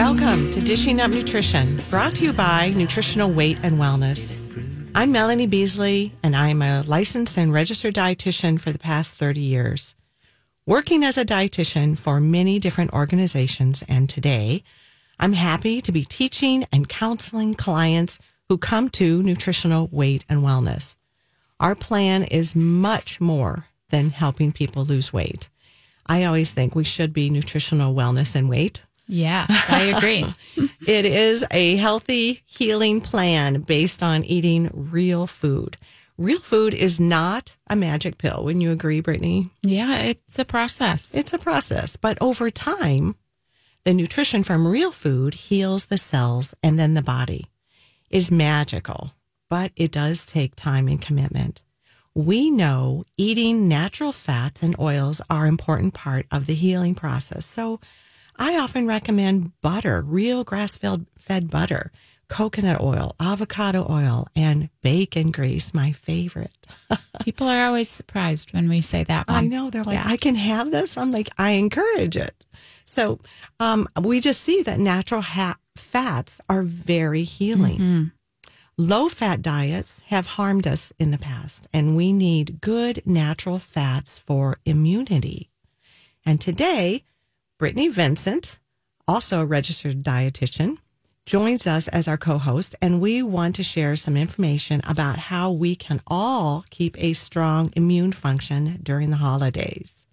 Welcome to Dishing Up Nutrition, brought to you by Nutritional Weight and Wellness. I'm Melanie Beasley, and I'm a licensed and registered dietitian for the past 30 years. Working as a dietitian for many different organizations, and today, I'm happy to be teaching and counseling clients who come to Nutritional Weight and Wellness. Our plan is much more than helping people lose weight. I always think we should be nutritional wellness and weight. Yeah, I agree. it is a healthy healing plan based on eating real food. Real food is not a magic pill. Wouldn't you agree, Brittany? yeah, it's a process. It's a process, but over time, the nutrition from real food heals the cells and then the body is magical, but it does take time and commitment. We know eating natural fats and oils are an important part of the healing process. So I often recommend butter, real grass fed butter, coconut oil, avocado oil, and bacon grease, my favorite. People are always surprised when we say that one. I know. They're like, I can have this. I'm like, I encourage it. So um, we just see that natural ha- fats are very healing. Low fat diets have harmed us in the past, and we need good natural fats for immunity. And today, Brittany Vincent, also a registered dietitian, joins us as our co host, and we want to share some information about how we can all keep a strong immune function during the holidays.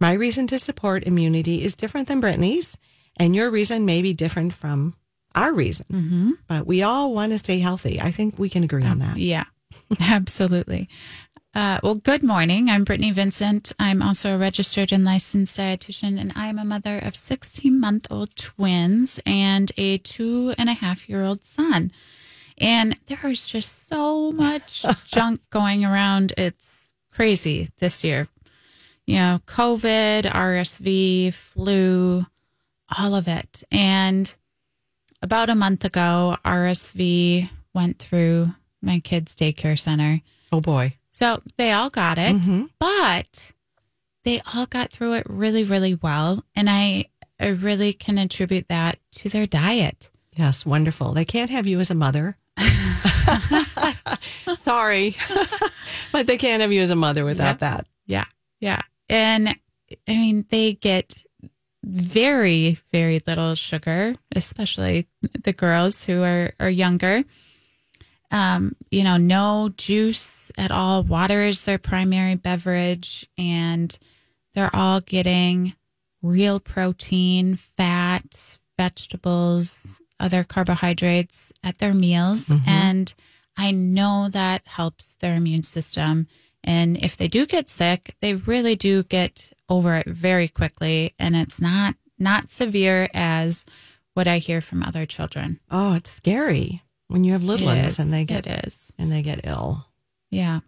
My reason to support immunity is different than Brittany's, and your reason may be different from our reason. Mm-hmm. But we all want to stay healthy. I think we can agree on that. Yeah, absolutely. Uh, well, good morning. I'm Brittany Vincent. I'm also a registered and licensed dietitian, and I'm a mother of 16 month old twins and a two and a half year old son. And there is just so much junk going around. It's crazy this year. You know, COVID, RSV, flu, all of it. And about a month ago, RSV went through my kids' daycare center. Oh boy. So they all got it, mm-hmm. but they all got through it really, really well. And I, I really can attribute that to their diet. Yes, wonderful. They can't have you as a mother. Sorry, but they can't have you as a mother without that. Yeah. Yeah. And I mean, they get very, very little sugar, especially the girls who are, are younger. Um, you know, no juice at all. Water is their primary beverage, and they're all getting real protein, fat, vegetables, other carbohydrates at their meals. And I know that helps their immune system. And if they do get sick, they really do get over it very quickly. And it's not not severe as what I hear from other children. Oh, it's scary when you have little It ones is. and they get it is. and they get ill. Yeah.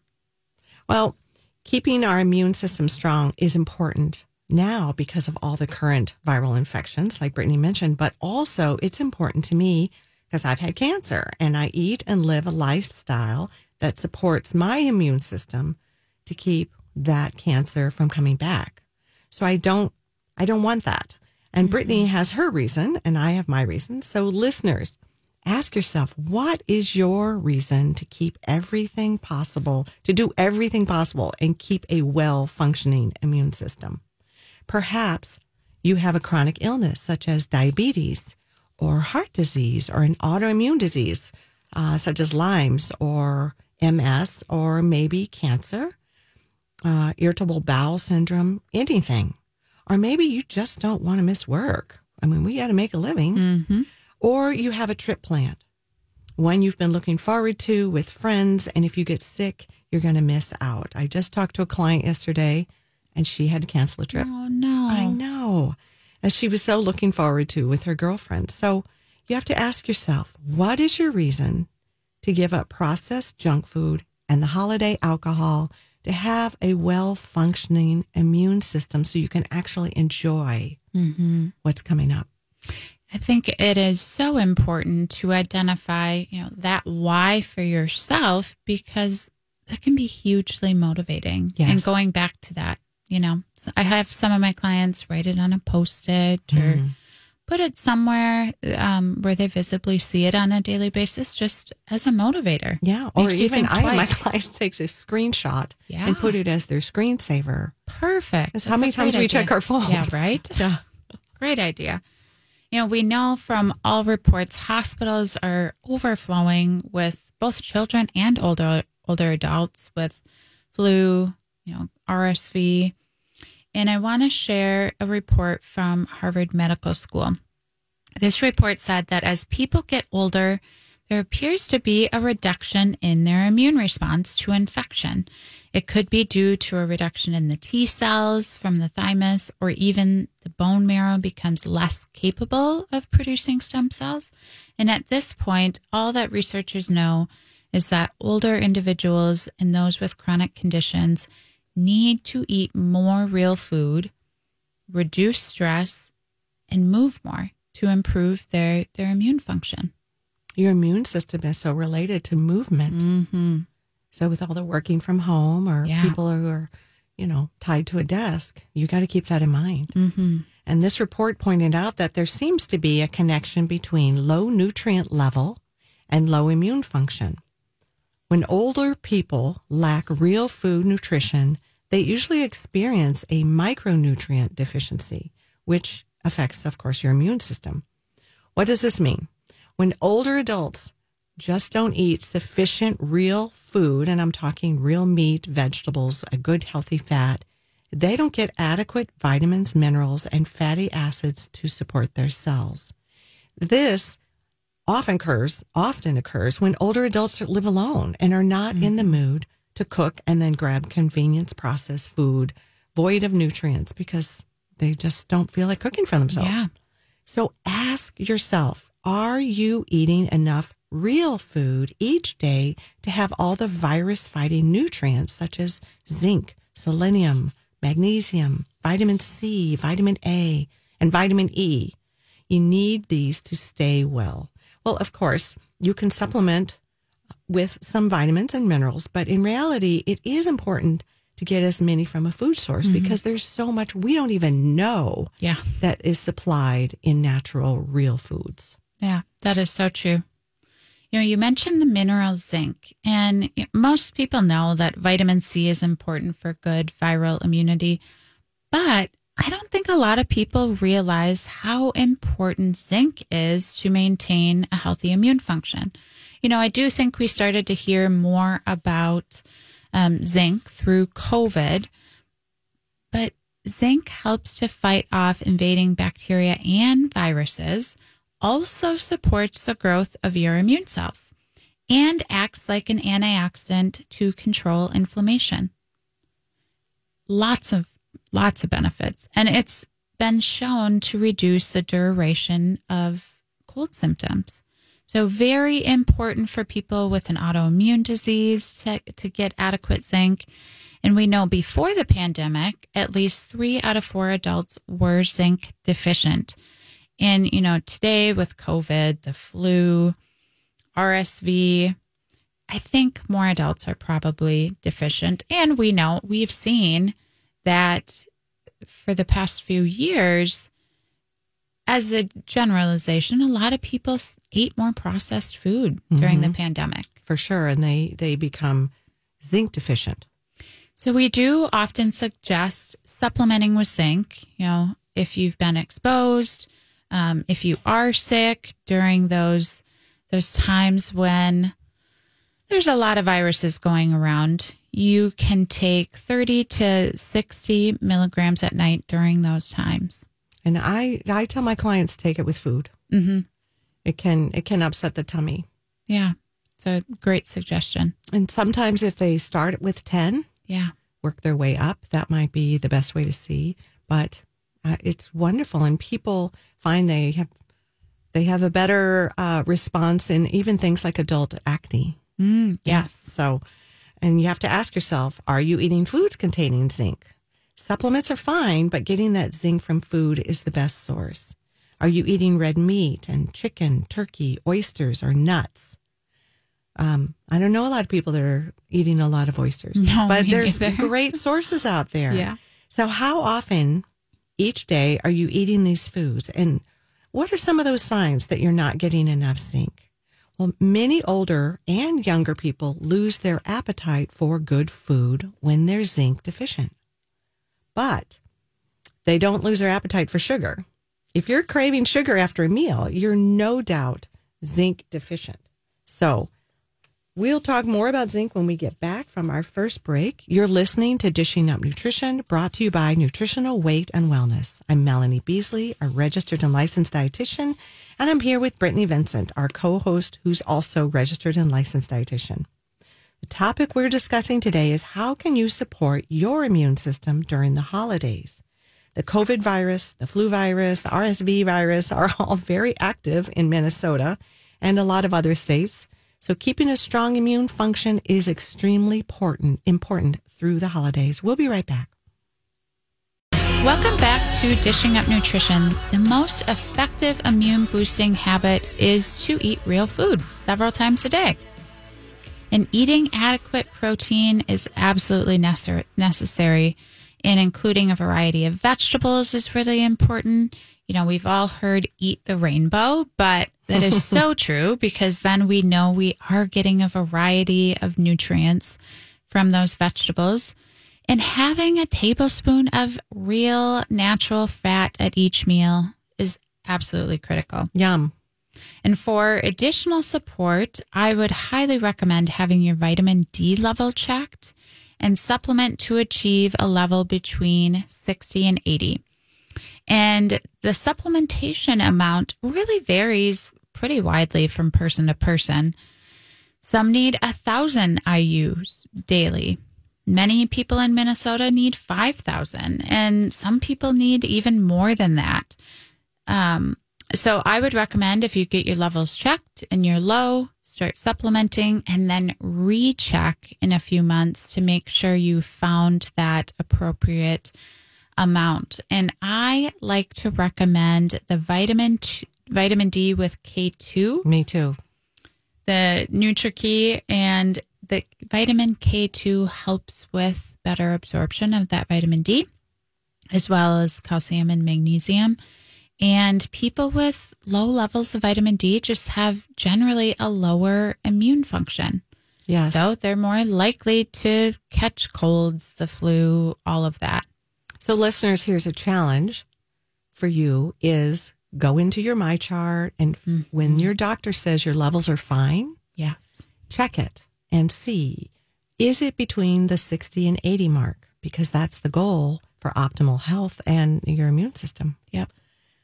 Well, keeping our immune system strong is important now because of all the current viral infections, like Brittany mentioned, but also it's important to me because I've had cancer and I eat and live a lifestyle that supports my immune system to keep that cancer from coming back. So I don't I don't want that. And Brittany mm-hmm. has her reason and I have my reason. So listeners, ask yourself what is your reason to keep everything possible, to do everything possible and keep a well functioning immune system? Perhaps you have a chronic illness such as diabetes or heart disease or an autoimmune disease uh, such as Lyme's or MS or maybe cancer, uh, irritable bowel syndrome, anything. Or maybe you just don't want to miss work. I mean, we got to make a living. Or you have a trip planned, one you've been looking forward to with friends. And if you get sick, you're going to miss out. I just talked to a client yesterday and she had to cancel a trip. Oh no. I know. And she was so looking forward to with her girlfriend. So you have to ask yourself, what is your reason to give up processed junk food and the holiday alcohol to have a well functioning immune system so you can actually enjoy mm-hmm. what's coming up? I think it is so important to identify, you know, that why for yourself because that can be hugely motivating. Yes. And going back to that, you know, I have some of my clients write it on a post-it or put it somewhere um, where they visibly see it on a daily basis, just as a motivator. Yeah. Or Makes you even I my twice. clients takes a screenshot Yeah. and put it as their screensaver. Perfect. That's how many times we idea. check our phones. Yeah, right? Yeah. Great idea. You know, we know from all reports hospitals are overflowing with both children and older older adults with flu, you know, RSV. And I want to share a report from Harvard Medical School. This report said that as people get older, there appears to be a reduction in their immune response to infection. It could be due to a reduction in the T cells from the thymus, or even the bone marrow becomes less capable of producing stem cells. And at this point, all that researchers know is that older individuals and those with chronic conditions need to eat more real food, reduce stress, and move more to improve their, their immune function. Your immune system is so related to movement. Mm-hmm. So with all the working from home or Yeah. people who are, you know, tied to a desk, you got to keep that in mind. Mm-hmm. And this report pointed out that there seems to be a connection between low nutrient level and low immune function. When older people lack real food nutrition, they usually experience a micronutrient deficiency, which affects, of course, your immune system. What does this mean? When older adults just don't eat sufficient real food, and I'm talking real meat, vegetables, a good healthy fat, they don't get adequate vitamins, minerals, and fatty acids to support their cells. This often occurs, often occurs when older adults live alone and are not in the mm-hmm. mood to cook and then grab convenience processed food void of nutrients because they just don't feel like cooking for themselves. Yeah. So ask yourself, are you eating enough real food each day to have all the virus fighting nutrients such as zinc, selenium, magnesium, vitamin C, vitamin A, and vitamin E? You need these to stay well. Well, of course, you can supplement with some vitamins and minerals, but in reality, it is important to get as many from a food source mm-hmm. because there's so much we don't even know Yeah. that is supplied in natural, real foods. Yeah, that is so true. You know, you mentioned the mineral zinc, and most people know that vitamin C is important for good viral immunity, but I don't think a lot of people realize how important zinc is to maintain a healthy immune function. You know, I do think we started to hear more about um, zinc through COVID, but zinc helps to fight off invading bacteria and viruses, also supports the growth of your immune cells, and acts like an antioxidant to control inflammation. Lots of lots of benefits, and it's been shown to reduce the duration of cold symptoms. So very important for people with an autoimmune disease to, to get adequate zinc. And we know before the pandemic, at least three out of four adults were zinc deficient. And, you know, today with COVID, the flu, RSV, I think more adults are probably deficient. And we know we've seen that for the past few years, as a generalization, a lot of people ate more processed food during the mm-hmm. pandemic. For sure. And they, they become zinc deficient. So we do often suggest supplementing with zinc. You know, if you've been exposed, um, if you are sick during those those times when there's a lot of viruses going around, you can take 30 to 60 milligrams at night during those times. And I, I tell my clients to take it with food. hmm It can, it can upset the tummy. Yeah, it's a great suggestion. And sometimes if they start with 10, Yeah. work their way up, that might be the best way to see. But uh, it's wonderful. And people find they have, they have a better uh, response in even things like adult acne. Mm, yes. So, and you have to ask yourself, are you eating foods containing zinc? Supplements are fine, but getting that zinc from food is the best source. Are you eating red meat and chicken, turkey, oysters, or nuts? Um, I don't know a lot of people that are eating a lot of oysters, No, but there's neither. great sources out there. Yeah. So, how often each day are you eating these foods? And what are some of those signs that you're not getting enough zinc? Well, many older and younger people lose their appetite for good food when they're zinc deficient. But they don't lose their appetite for sugar. If you're craving sugar after a meal, you're no doubt zinc deficient. So, we'll talk more about zinc when we get back from our first break. You're listening to Dishing Up Nutrition, brought to you by Nutritional Weight and Wellness. I'm Melanie Beasley, a registered and licensed dietitian, and I'm here with Brittany Vincent, our co host, who's also registered and licensed dietitian. The topic we're discussing today is how can you support your immune system during the holidays? The COVID virus, the flu virus, the RSV virus are all very active in Minnesota and a lot of other states. So keeping a strong immune function is extremely important, important through the holidays. We'll be right back. Welcome back to Dishing Up Nutrition. The most effective immune boosting habit is to eat real food several times a day. And eating adequate protein is absolutely necessary, and including a variety of vegetables is really important. You know, we've all heard eat the rainbow, but that is so true because then we know we are getting a variety of nutrients from those vegetables. And having a tablespoon of real natural fat at each meal is absolutely critical. Yum. And for additional support, I would highly recommend having your vitamin D level checked and supplement to achieve a level between 60 and 80. And the supplementation amount really varies pretty widely from person to person. Some need a thousand IUs daily. Many people in Minnesota need 5,000, and some people need even more than that. Um, so I would recommend if you get your levels checked and you're low, start supplementing and then recheck in a few months to make sure you found that appropriate amount. And I like to recommend the vitamin t- vitamin D with K2. Me too. The NutriKey and the vitamin K2 helps with better absorption of that vitamin D, as well as calcium and magnesium. And people with low levels of vitamin D just have generally a lower immune function. Yes. So they're more likely to catch colds, the flu, all of that. So listeners, here's a challenge for you is go into your my chart and mm-hmm. when your doctor says your levels are fine, yes, check it and see is it between the 60 and 80 mark because that's the goal for optimal health and your immune system. Yep.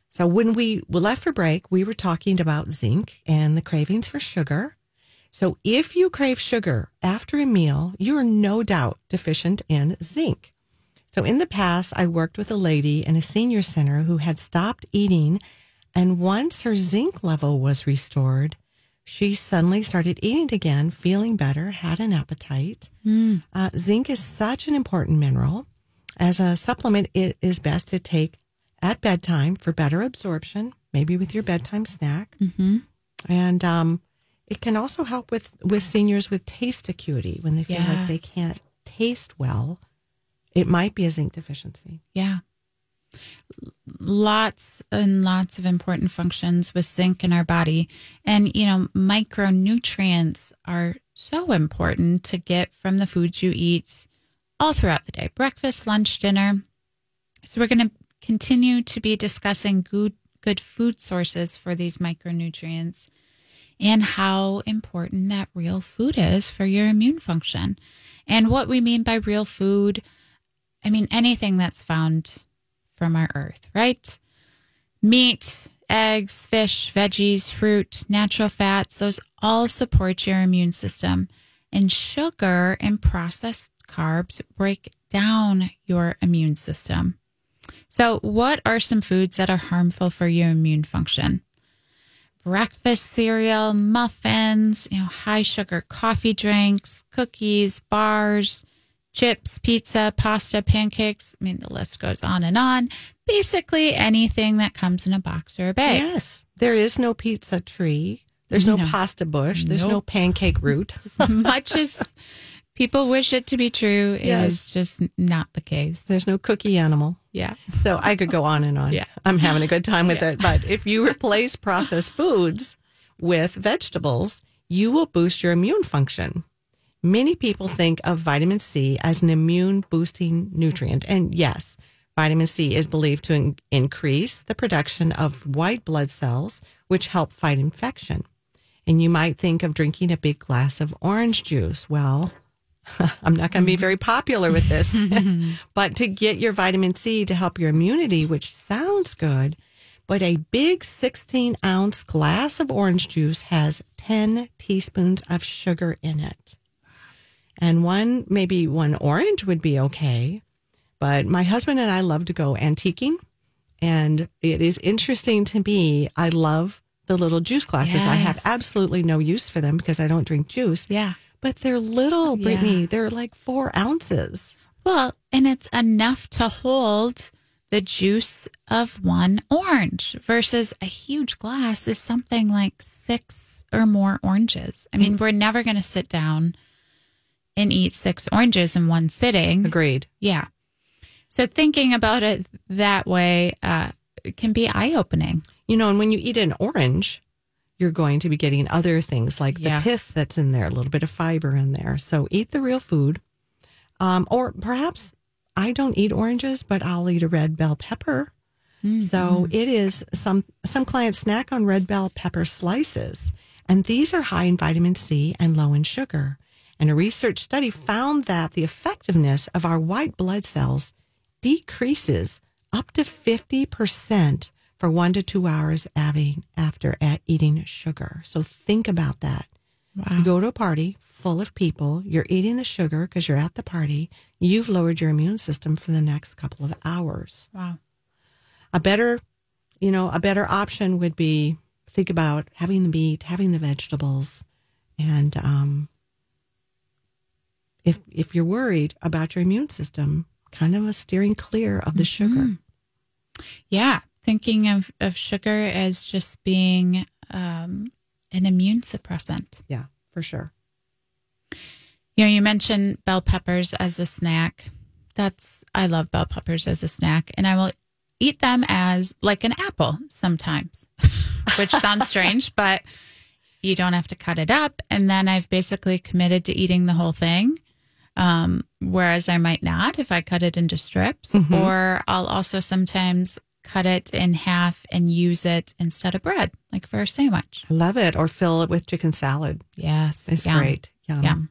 So when we left for break, we were talking about zinc and the cravings for sugar. So if you crave sugar after a meal, you are no doubt deficient in zinc. So in the past, I worked with a lady in a senior center who had stopped eating. And once her zinc level was restored, she suddenly started eating again, feeling better, had an appetite. Mm. Uh, zinc is such an important mineral. As a supplement, it is best to take at bedtime for better absorption, maybe with your bedtime snack. Mm-hmm. And um, it can also help with, with seniors with taste acuity when they feel yes. like they can't taste well it might be a zinc deficiency. Yeah. Lots and lots of important functions with zinc in our body. And, you know, micronutrients are so important to get from the foods you eat all throughout the day breakfast, lunch, dinner. So, we're going to continue to be discussing good, good food sources for these micronutrients and how important that real food is for your immune function. And what we mean by real food I mean, anything that's found from our earth, right? Meat, eggs, fish, veggies, fruit, natural fats, those all support your immune system. And sugar and processed carbs break down your immune system. So, what are some foods that are harmful for your immune function? Breakfast cereal, muffins, you know, high sugar coffee drinks, cookies, bars, chips, pizza, pasta, pancakes. I mean, the list goes on and on. Basically, anything that comes in a box or a bag. Yes. There is no pizza tree. There's no, no. pasta bush. There's nope. no pancake root. as much as people wish it to be true, it yes. is just not the case. There's no cookie animal. Yeah. So I could go on and on. Yeah. I'm having a good time with it. But if you replace processed foods with vegetables, you will boost your immune function. Many people think of vitamin C as an immune boosting nutrient. And yes, vitamin C is believed to in- increase the production of white blood cells, which help fight infection. And you might think of drinking a big glass of orange juice. Well, I'm not going to be mm-hmm. very popular with this, but to get your vitamin C to help your immunity, which sounds good, but a big 16 ounce glass of orange juice has 10 teaspoons of sugar in it. And one, maybe one orange would be okay. But my husband and I love to go antiquing. And it is interesting to me. I love the little juice glasses. I have absolutely no use for them because I don't drink juice. Yeah. But they're little, Yeah. Brittany. They're like four ounces. Well, and it's enough to hold the juice of one orange versus a huge glass is something like six or more oranges. I mean, mm. we're never going to sit down and eat six oranges in one sitting. Agreed. Yeah. So thinking about it that way uh, can be eye opening. You know, and when you eat an orange, you're going to be getting other things like Yes. the pith that's in there, a little bit of fiber in there. So eat the real food. Um, or perhaps I don't eat oranges, but I'll eat a red bell pepper. So it is some some clients snack on red bell pepper slices, and these are high in vitamin C and low in sugar. And a research study found that the effectiveness of our white blood cells decreases up to 50% for one to two hours after eating sugar. So think about that. You go to a party full of people, you're eating the sugar because you're at the party, you've lowered your immune system for the next couple of hours. Wow. A better, you know, a better option would be think about having the meat, having the vegetables, and um, if if you're worried about your immune system, kind of a steering clear of the sugar. Yeah. Thinking of, of sugar as just being um, an immune suppressant. Yeah, for sure. You know, you mentioned bell peppers as a snack. That's, I love bell peppers as a snack, and I will eat them as like an apple sometimes, which sounds strange, but you don't have to cut it up. And then I've basically committed to eating the whole thing. Um, whereas I might not if I cut it into strips, or I'll also sometimes cut it in half and use it instead of bread, like for a sandwich. I love it. Or fill it with chicken salad. Yes. It's yum. great. Yum. Yum.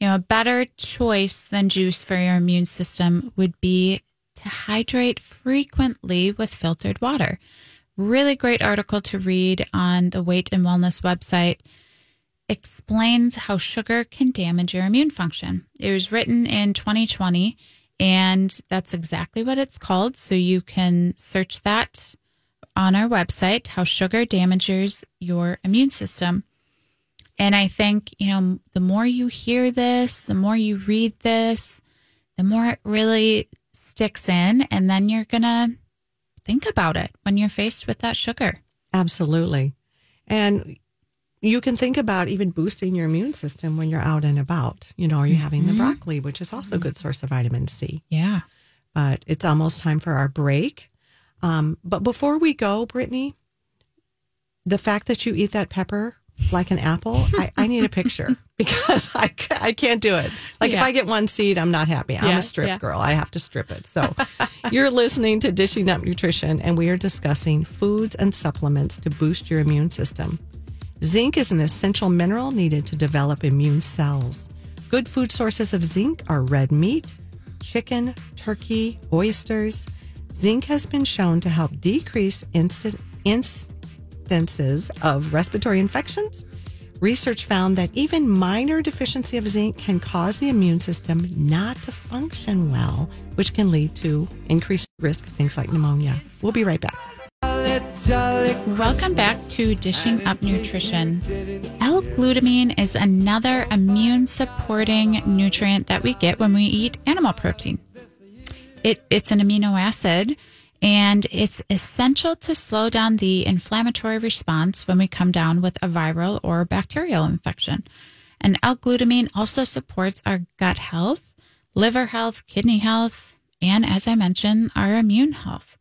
You know, a better choice than juice for your immune system would be to hydrate frequently with filtered water. Really great article to read on the Weight and Wellness website. Explains how sugar can damage your immune function. It was written in 2020, and that's exactly what it's called. So you can search that on our website, how sugar damages your immune system. And I think, you know, the more you hear this, the more you read this, the more it really sticks in. And then you're going to think about it when you're faced with that sugar. Absolutely. And you can think about even boosting your immune system when you're out and about. You know, are you having the broccoli, which is also a good source of vitamin C? Yeah. But it's almost time for our break. Um, but before we go, Brittany, the fact that you eat that pepper like an apple, I, I need a picture because I, I can't do it. Like if I get one seed, I'm not happy. I'm Yeah, a strip yeah. girl. I have to strip it. So you're listening to Dishing Up Nutrition, and we are discussing foods and supplements to boost your immune system. Zinc is an essential mineral needed to develop immune cells. Good food sources of zinc are red meat, chicken, turkey, oysters. Zinc has been shown to help decrease instant, instances of respiratory infections. Research found that even minor deficiency of zinc can cause the immune system not to function well, which can lead to increased risk of things like pneumonia. We'll be right back. Welcome back to Dishing Up Nutrition. L-glutamine is another immune supporting nutrient that we get when we eat animal protein. It, it's an amino acid and it's essential to slow down the inflammatory response when we come down with a viral or bacterial infection. And L-glutamine also supports our gut health, liver health, kidney health, and, as I mentioned, our immune health.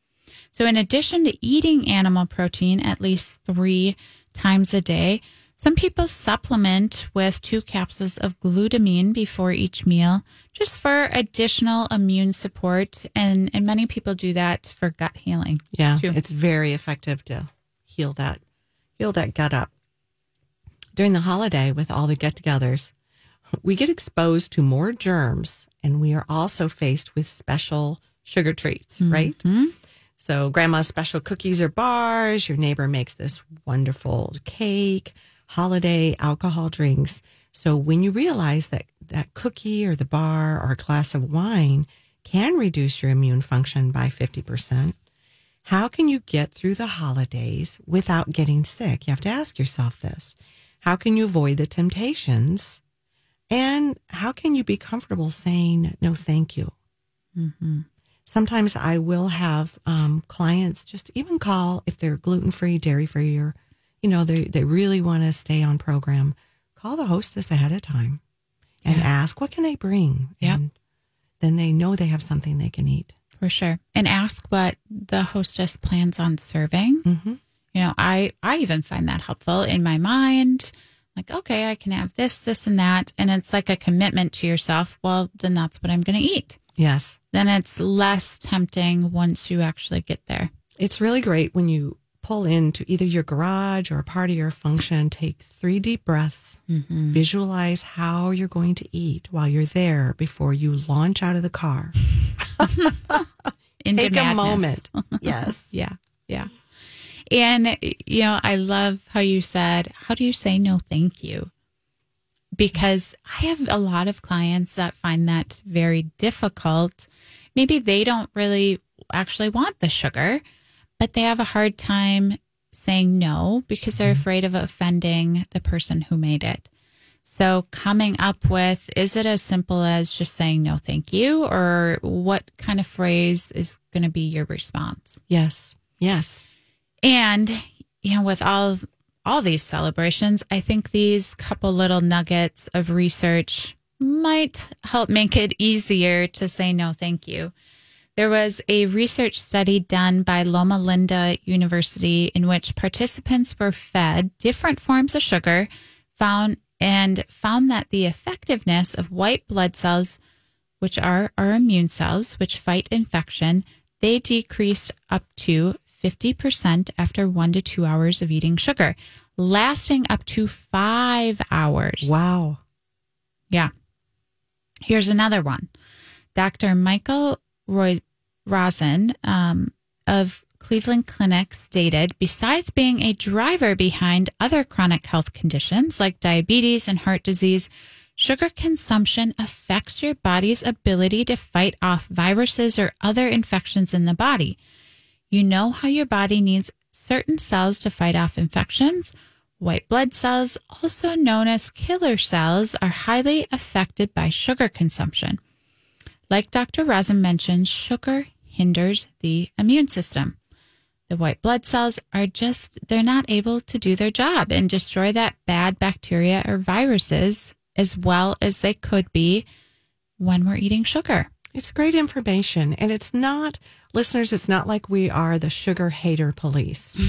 So, in addition to eating animal protein at least three times a day, some people supplement with two capsules of glutamine before each meal just for additional immune support. And, and many people do that for gut healing. Yeah, too. it's very effective to heal that, heal that gut up. During the holiday, with all the get-togethers, we get exposed to more germs, and we are also faced with special sugar treats, right? Mm-hmm. So, grandma's special cookies or bars. Your neighbor makes this wonderful cake, holiday alcohol drinks. So, when you realize that that cookie or the bar or a glass of wine can reduce your immune function by 50%, how can you get through the holidays without getting sick? You have to ask yourself this. How can you avoid the temptations? And how can you be comfortable saying no, thank you? Mm-hmm. Sometimes I will have um, clients just even call if they're gluten free, dairy free, or you know they they really want to stay on program. Call the hostess ahead of time and Yes. ask what can I bring, Yep. and then they know they have something they can eat. For sure. And ask what the hostess plans on serving. Mm-hmm. You know, I I even find that helpful in my mind. Like, okay, I can have this, this, and that, and it's like a commitment to yourself. Well, then that's what I'm going to eat. Yes, Then it's less tempting once you actually get there. it's really great when you pull into either your garage or a party or a function. Take three deep breaths. Mm-hmm. Visualize how you're going to eat while you're there before you launch out of the car. Into Take a moment. Yes. Yeah, yeah. And you know, I love how you said, "How do you say no, thank you?" Because I have a lot of clients that find that very difficult. Maybe they don't really actually want the sugar, but they have a hard time saying no because they're mm-hmm. afraid of offending the person who made it. So, coming up with is it as simple as just saying no, thank you, or what kind of phrase is going to be your response? Yes. Yes. And you know, with all all these celebrations, I think these couple little nuggets of research might help make it easier to say no, thank you. There was a research study done by Loma Linda University in which participants were fed different forms of sugar, found and found that the effectiveness of white blood cells, which are our immune cells, which fight infection, they decreased up to 50% after one to two hours of eating sugar, lasting up to five hours. Wow. Yeah. Here's another one. Dr. Michael Roy Rosen um, of Cleveland Clinic stated besides being a driver behind other chronic health conditions like diabetes and heart disease, sugar consumption affects your body's ability to fight off viruses or other infections in the body. You know how your body needs certain cells to fight off infections? White blood cells, also known as killer cells, are highly affected by sugar consumption. Like Dr. Roizen mentioned, sugar hinders the immune system. The white blood cells are just, they're not able to do their job and destroy that bad bacteria or viruses as well as they could be when we're eating sugar. It's great information. And it's not, listeners, it's not like we are the sugar hater police.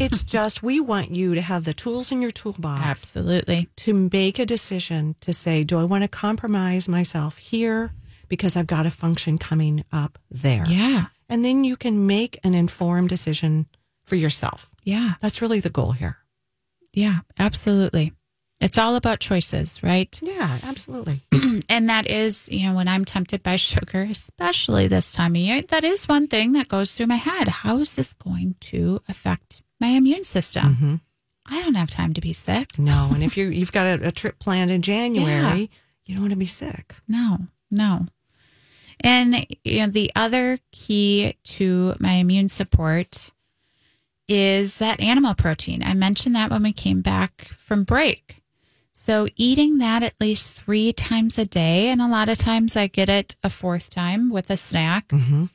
it's just we want you to have the tools in your toolbox Absolutely. to make a decision to say, do I want to compromise myself here because I've got a function coming up there? Yeah. And then you can make an informed decision for yourself. Yeah. That's really the goal here. Yeah. Absolutely. It's all about choices, right? Yeah, absolutely. and that is, you know, when I'm tempted by sugar, especially this time of year, that is one thing that goes through my head. How is this going to affect my immune system? hmm I don't have time to be sick. No, and if you you've got a, a trip planned in January, you don't want to be sick. No, no. And you know, the other key to my immune support is that animal protein. I mentioned that when we came back from break. So eating that at least three times a day, and a lot of times I get it a fourth time with a snack. Mm-hmm.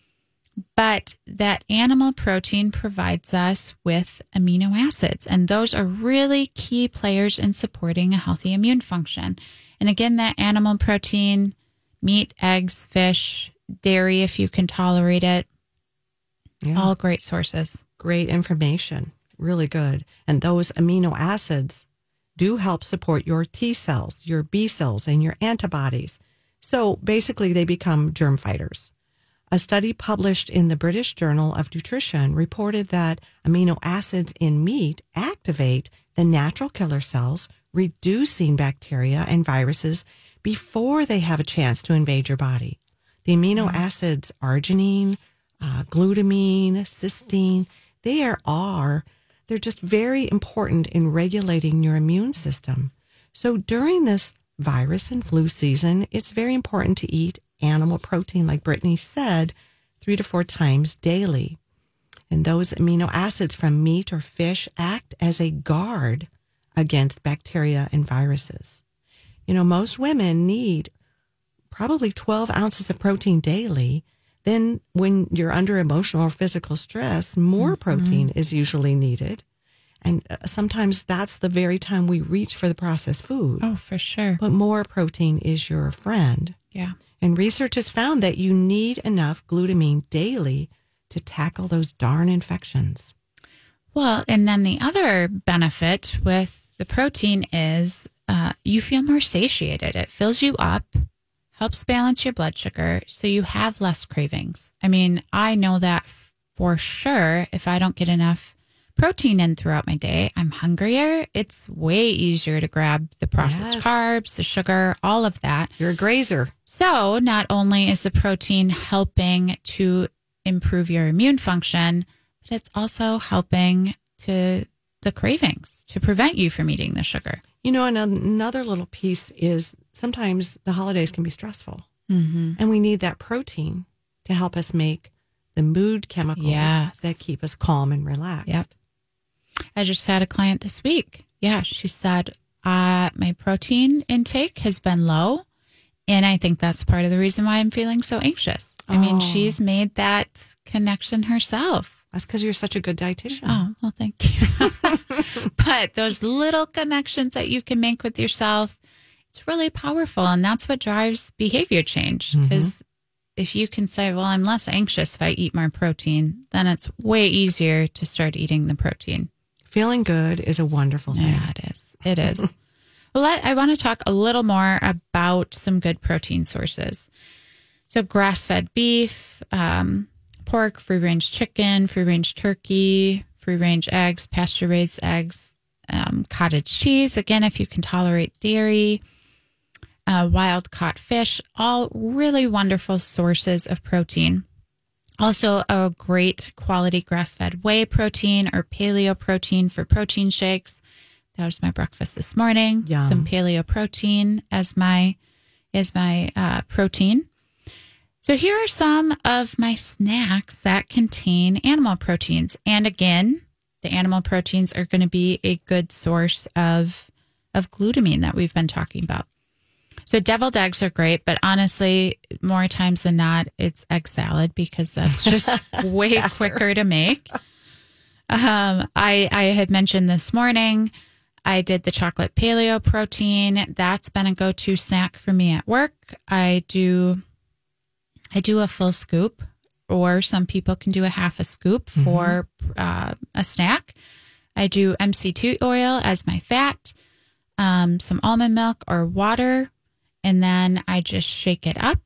But that animal protein provides us with amino acids, and those are really key players in supporting a healthy immune function. And again, that animal protein, meat, eggs, fish, dairy if you can tolerate it. Yeah. All great sources. Great information. Really good. And those amino acids do help support your T cells, your B cells, and your antibodies. So basically, they become germ fighters. A study published in the British Journal of Nutrition reported that amino acids in meat activate the natural killer cells, reducing bacteria and viruses before they have a chance to invade your body. The amino acids arginine, uh, glutamine, cysteine, they are, are they're just very important in regulating your immune system. So during this virus and flu season, it's very important to eat animal protein, like Brittany said, three to four times daily. And those amino acids from meat or fish act as a guard against bacteria and viruses. You know, most women need probably 12 ounces of protein daily. Then, when you're under emotional or physical stress, more protein is usually needed. And uh, sometimes that's the very time we reach for the processed food. Oh, for sure. But more protein is your friend. Yeah. And research has found that you need enough glutamine daily to tackle those darn infections. Well, and then the other benefit with the protein is uh, you feel more satiated. It fills you up, helps balance your blood sugar, so you have less cravings. I mean, I know that for sure. If I don't get enough protein in throughout my day, I'm hungrier. It's way easier to grab the processed Yes. carbs, the sugar, all of that. You're a grazer. So, not only is the protein helping to improve your immune function, but it's also helping to the cravings to prevent you from eating the sugar. You know, and another little piece is sometimes the holidays can be stressful, Mm-hmm. and we need that protein to help us make the mood chemicals Yes. that keep us calm and relaxed. Yep. I just had a client this week. Yeah, she said, uh, my protein intake has been low. And I think that's part of the reason why I'm feeling so anxious. I mean, Oh. she's made that connection herself. That's because you're such a good dietitian. Oh, well, thank you. but those little connections that you can make with yourself, it's really powerful. And that's what drives behavior change. Because if you can say, well, I'm less anxious if I eat more protein, then it's way easier to start eating the protein. Feeling good is a wonderful thing. Yeah, it is. It is. well, let, I want to talk a little more about some good protein sources. So, grass fed beef, um, pork, free range chicken, free range turkey, free range eggs, pasture raised eggs, um, cottage cheese. Again, if you can tolerate dairy, uh, wild caught fish, all really wonderful sources of protein. Also, a great quality grass fed whey protein or paleo protein for protein shakes. That was my breakfast this morning. Yum. Some paleo protein as my as my uh, protein. So here are some of my snacks that contain animal proteins. And again, the animal proteins are going to be a good source of of glutamine that we've been talking about. So deviled eggs are great, but honestly, more times than not, it's egg salad because that's just way quicker to make. Um, I I had mentioned this morning. I did the chocolate paleo protein. That's been a go-to snack for me at work. I do I do a full scoop, or some people can do a half a scoop for uh, a snack. I do MCT oil as my fat, um, some almond milk or water, and then I just shake it up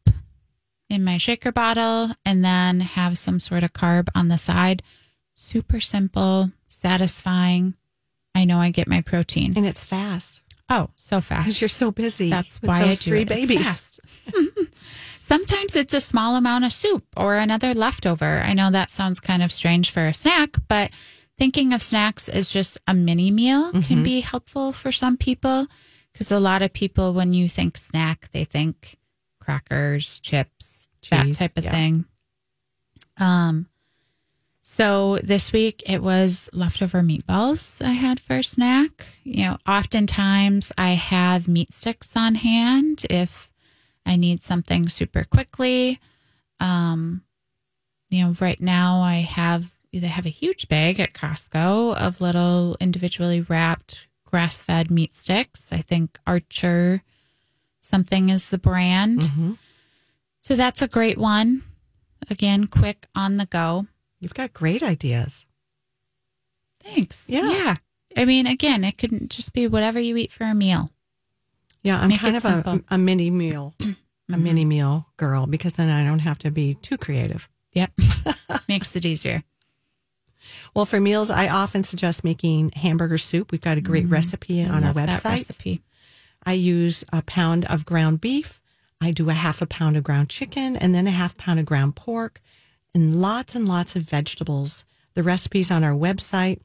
in my shaker bottle and then have some sort of carb on the side. Super simple, satisfying. I know I get my protein. And it's fast Oh, so fast. because you're so busy. That's with why those I do three it. It's babies. Sometimes it's a small amount of soup or another leftover. I know that sounds kind of strange for a snack, but thinking of snacks as just a mini meal Mm-hmm. can be helpful for some people because a lot of people, when you think snack, they think crackers, chips, that type of yeah. thing. Um, so this week it was leftover meatballs I had for a snack. You know, oftentimes I have meat sticks on hand if I need something super quickly. Um, you know, right now I have they have a huge bag at Costco of little individually wrapped grass fed meat sticks. I think Archer something is the brand. Mhm. So that's a great one. Again, quick on the go. You've got great ideas. Thanks. Yeah. Yeah. I mean, again, it could just be whatever you eat for a meal. Yeah, I'm Make kind of. Mm-hmm. a, a mini meal, a mini meal girl because then I don't have to be too creative. Yep. Makes it easier. Well, for meals, I often suggest making hamburger soup. We've got a great recipe on our Mm-hmm. Website. recipe. I use a pound of ground beef. I do a half a pound of ground chicken and then a half pound of ground pork and lots and lots of vegetables. The recipe's on our website.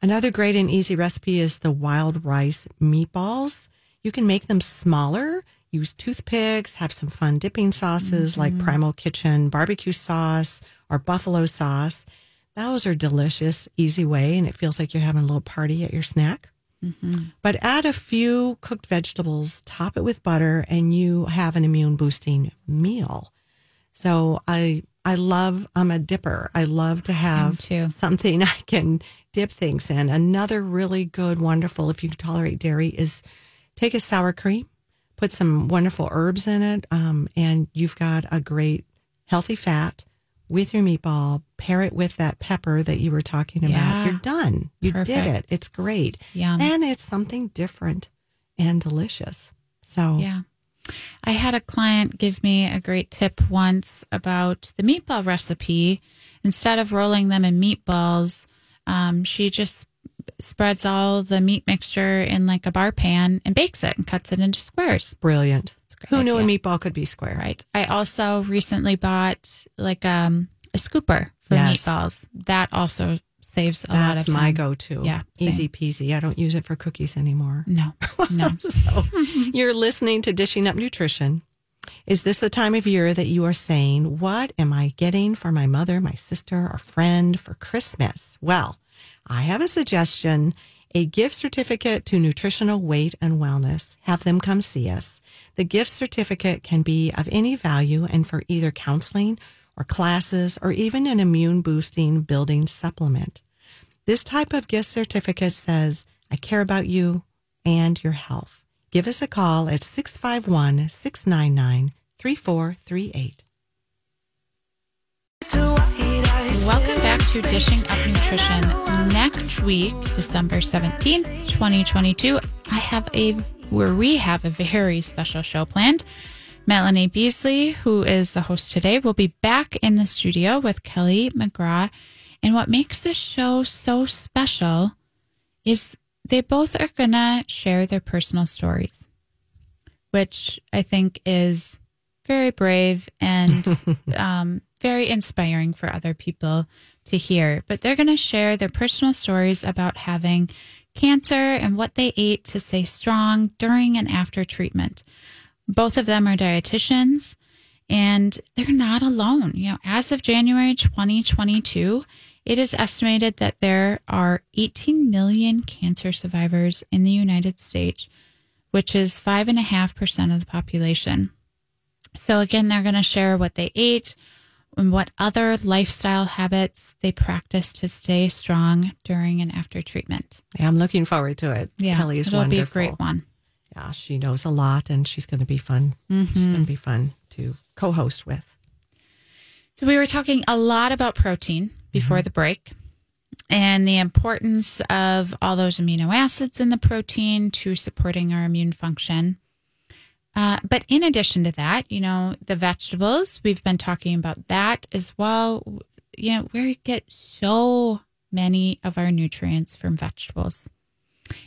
Another great and easy recipe is the wild rice meatballs. You can make them smaller, use toothpicks, have some fun dipping sauces like mm-hmm. Primal Kitchen barbecue sauce or buffalo sauce. Those are delicious, easy way, and it feels like you're having a little party at your snack. Mm-hmm. But add a few cooked vegetables, top it with butter, and you have an immune boosting meal. So I I love I'm a dipper. I love to have something I can dip things in. Another really good, wonderful, if you can tolerate dairy, is take a sour cream, put some wonderful herbs in it, um, and you've got a great healthy fat with your meatball. Pair it with that pepper that you were talking about. Yeah. You're done. You did it. It's great. Yum. And it's something different and delicious. So Yeah. I had a client give me a great tip once about the meatball recipe. Instead of rolling them in meatballs, um, she just spreads all the meat mixture in like a bar pan and bakes it and cuts it into squares. brilliant. It's a great Who knew a meatball could be square? Right. I also recently bought like um, a scooper for Yes. meatballs. That also saves a lot of time. That's my go-to. Yeah, easy peasy. I don't use it for cookies anymore. No, no. so you're listening to Dishing Up Nutrition. Is this the time of year that you are saying, What am I getting for my mother, my sister, or friend for Christmas? Well, I have a suggestion a gift certificate to nutritional weight and wellness. Have them come see us. The gift certificate can be of any value and for either counseling or classes or even an immune boosting building supplement. This type of gift certificate says, I care about you and your health. Give us a call at 651 699 3438. Welcome to Dishing Up Nutrition. Next week, December 17th, 2022, I have a where we have a very special show planned. Melanie Beasley, who is the host today, will be back in the studio with Kelly McGraw. And what makes this show so special is they both are going to share their personal stories, which I think is very brave and um, very inspiring for other people to hear. But they're going to share their personal stories about having cancer and what they ate to stay strong during and after treatment. Both of them are dietitians and they're not alone. You know, as of January 2022, it is estimated that there are 18 million cancer survivors in the United States, which is 5.5% of the population. So, again, they're going to share what they ate and what other lifestyle habits they practice to stay strong during and after treatment. Yeah, I'm looking forward to it. Kelly's it'll wonderful. be a great one. Yeah, she knows a lot and she's going to be fun. Mm-hmm. She's going to be fun to co host with. So, we were talking a lot about protein before the break and the importance of all those amino acids in the protein to supporting our immune function. Uh, but in addition to that, you know, the vegetables, we've been talking about that as well. You know, we get so many of our nutrients from vegetables,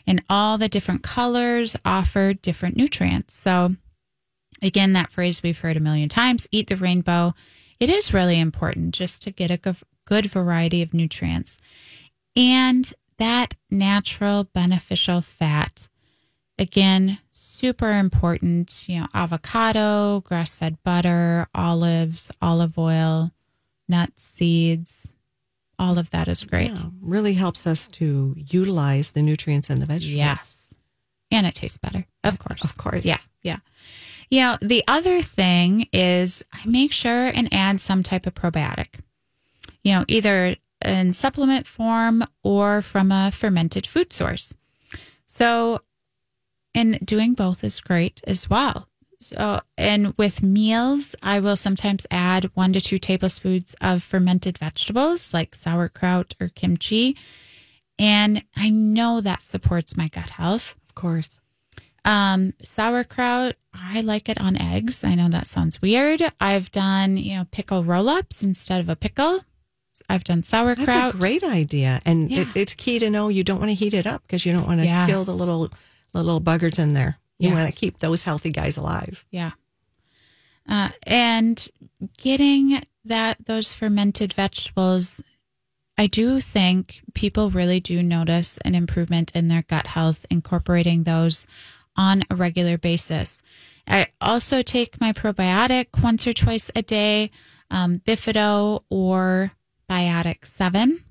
and all the different colors offer different nutrients. So, again, that phrase we've heard a million times eat the rainbow. It is really important just to get a good- good variety of nutrients. And that natural beneficial fat, again, super important. You know, avocado, grass fed butter, olives, olive oil, nuts, seeds, all of that is great. Yeah, really helps us to utilize the nutrients in the vegetables. Yes. And it tastes better, of course. Of course. Yeah. Yeah. You know, the other thing is I make sure and add some type of probiotic, you know, either in supplement form or from a fermented food source. So, and doing both is great as well. So, and with meals, I will sometimes add one to two tablespoons of fermented vegetables like sauerkraut or kimchi. And I know that supports my gut health. Of course. Um, sauerkraut, I like it on eggs. I know that sounds weird. I've done, you know, pickle roll ups instead of a pickle. I've done sauerkraut. That's a great idea. And Yeah. it, it's key to know you don't want to heat it up because you don't want to Yes. kill the little little buggers in there. You want to keep those healthy guys alive. Yeah. Uh, and getting that those fermented vegetables, I do think people really do notice an improvement in their gut health incorporating those on a regular basis. I also take my probiotic once or twice a day, um, Bifido or Biotic 7.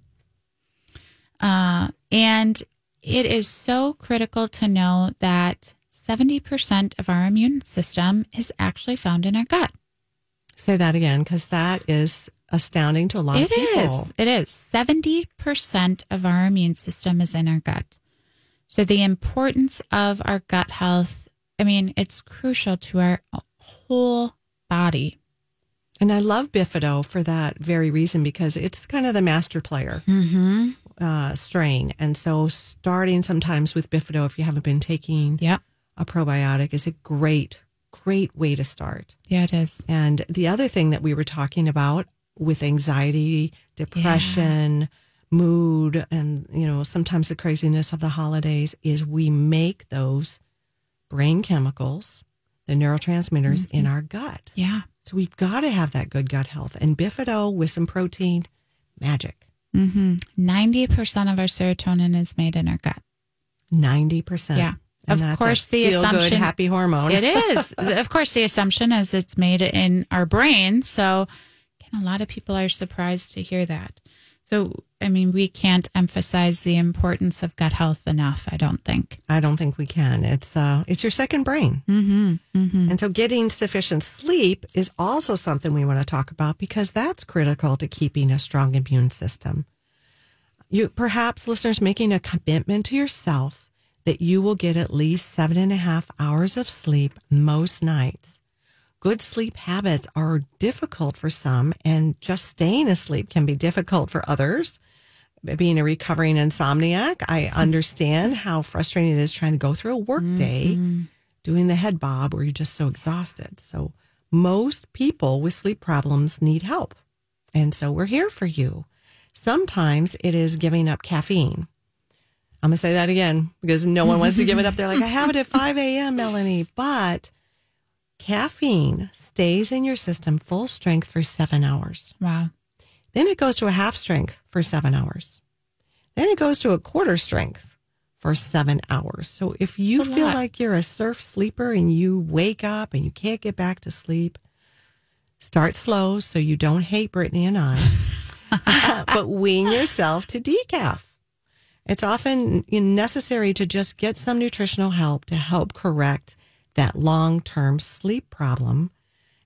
Uh, and it is so critical to know that 70% of our immune system is actually found in our gut. Say that again because that is astounding to a lot It of people. is. It is. 70% of our immune system is in our gut. So the importance of our gut health, I mean, it's crucial to our whole body. And I love Bifido for that very reason because it's kind of the master player Mm-hmm. Uh, strain. And so starting sometimes with Bifido, if you haven't been taking Yep. a probiotic, is a great, great way to start. Yeah, it is. And the other thing that we were talking about with anxiety, depression, mood, and you know, sometimes the craziness of the holidays is we make those brain chemicals, the neurotransmitters in our gut. Yeah. So we've got to have that good gut health. And Bifido with some protein, magic. Mm-hmm. 90% of our serotonin is made in our gut. 90%. Yeah. And Of course, the assumption- happy hormone. It is. of course, the assumption is it's made in our brain. So, again, a lot of people are surprised to hear that. So, I mean, we can't emphasize the importance of gut health enough, I don't think. I don't think we can. It's uh it's your second brain. Mm-hmm. Mm-hmm. And so getting sufficient sleep is also something we want to talk about because that's critical to keeping a strong immune system. You perhaps listeners making a commitment to yourself that you will get at least seven and a half hours of sleep most nights. Good sleep habits are difficult for some, and just staying asleep can be difficult for others. Being a recovering insomniac, I understand how frustrating it is trying to go through a work mm-hmm. day doing the head bob where you're just so exhausted. So most people with sleep problems need help. And so we're here for you. Sometimes it is giving up caffeine. I'm going to say that again because no one wants to give it up. They're like, I have it at 5 a.m., Melanie. But caffeine stays in your system full strength for seven hours. Wow. Then it goes to a half strength for seven hours. Then it goes to a quarter strength for seven hours. So if you A feel lot. like you're a surf sleeper and you wake up and you can't get back to sleep, start slow so you don't hate Brittany and I, uh, but wean yourself to decaf. It's often necessary to just get some nutritional help to help correct that long term sleep problem.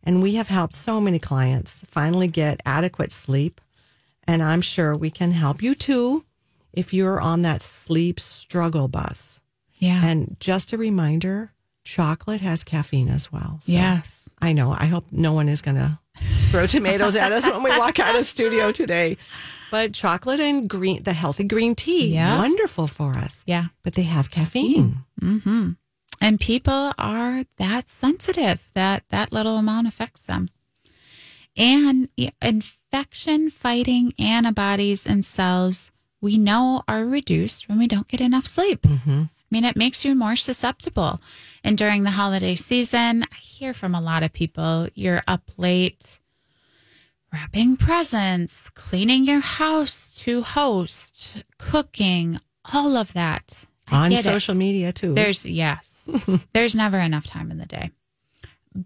And we have helped so many clients finally get adequate sleep. And I'm sure we can help you too if you're on that sleep struggle bus. Yeah. And just a reminder chocolate has caffeine as well. So yes. I know. I hope no one is going to throw tomatoes at us when we walk out of studio today. But chocolate and green, the healthy green tea, Yeah. wonderful for us. Yeah. But they have caffeine. Mm-hmm. And people are that sensitive that that little amount affects them. And infection fighting antibodies and cells we know are reduced when we don't get enough sleep. Mm-hmm. I mean, it makes you more susceptible. And during the holiday season, I hear from a lot of people you're up late wrapping presents, cleaning your house to host, cooking, all of that. On get it. social media too. There's yes. There's never enough time in the day.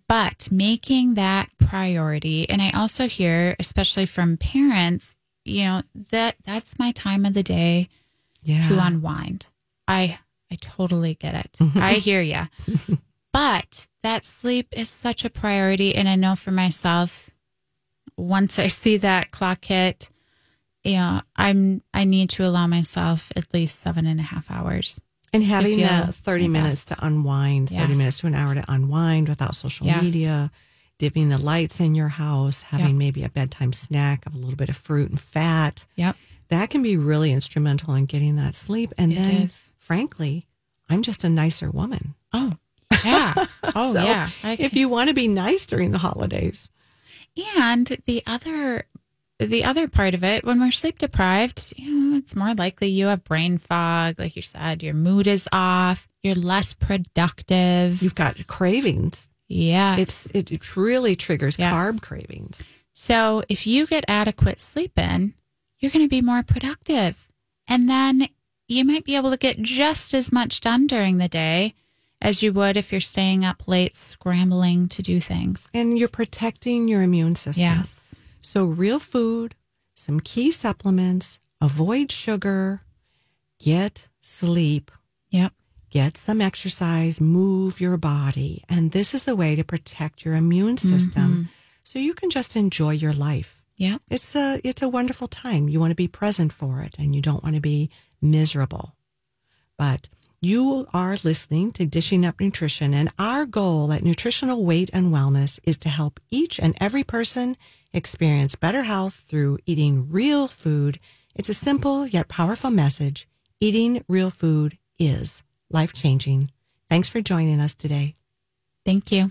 But making that priority and I also hear especially from parents, you know, that that's my time of the day yeah. to unwind. I I totally get it. I hear you. but that sleep is such a priority and I know for myself once I see that clock hit, you know, I'm I need to allow myself at least seven and a half hours. And having that 30 minutes to unwind, 30 minutes to an hour to unwind without social Yes. media, dimming the lights in your house, having Yep. maybe a bedtime snack of a little bit of fruit and fat. Yep. That can be really instrumental in getting that sleep. And It then, is. frankly, I'm just a nicer woman. Oh, yeah. Oh, So, yeah. If you want to be nice during the holidays, And the other the other part of it, when we're sleep deprived, you know, it's more likely you have brain fog, like you said, your mood is off, you're less productive. you've got cravings. yeah. It's it, really triggers Yes. carb cravings. so if you get adequate sleep in, you're going to be more productive. And then you might be able to get just as much done during the day as you would if you're staying up late scrambling to do things. And you're protecting your immune system. Yes. So, real food, some key supplements, avoid sugar, get sleep, Yep. get some exercise, move your body. And this is the way to protect your immune system mm-hmm. so you can just enjoy your life. Yep. It's a it's a wonderful time. You want to be present for it and you don't want to be miserable. But you are listening to Dishing Up Nutrition and our goal at Nutritional Weight and Wellness is to help each and every person experience better health through eating real food. It's a simple yet powerful message. Eating real food is life-changing. Thanks for joining us today. Thank you.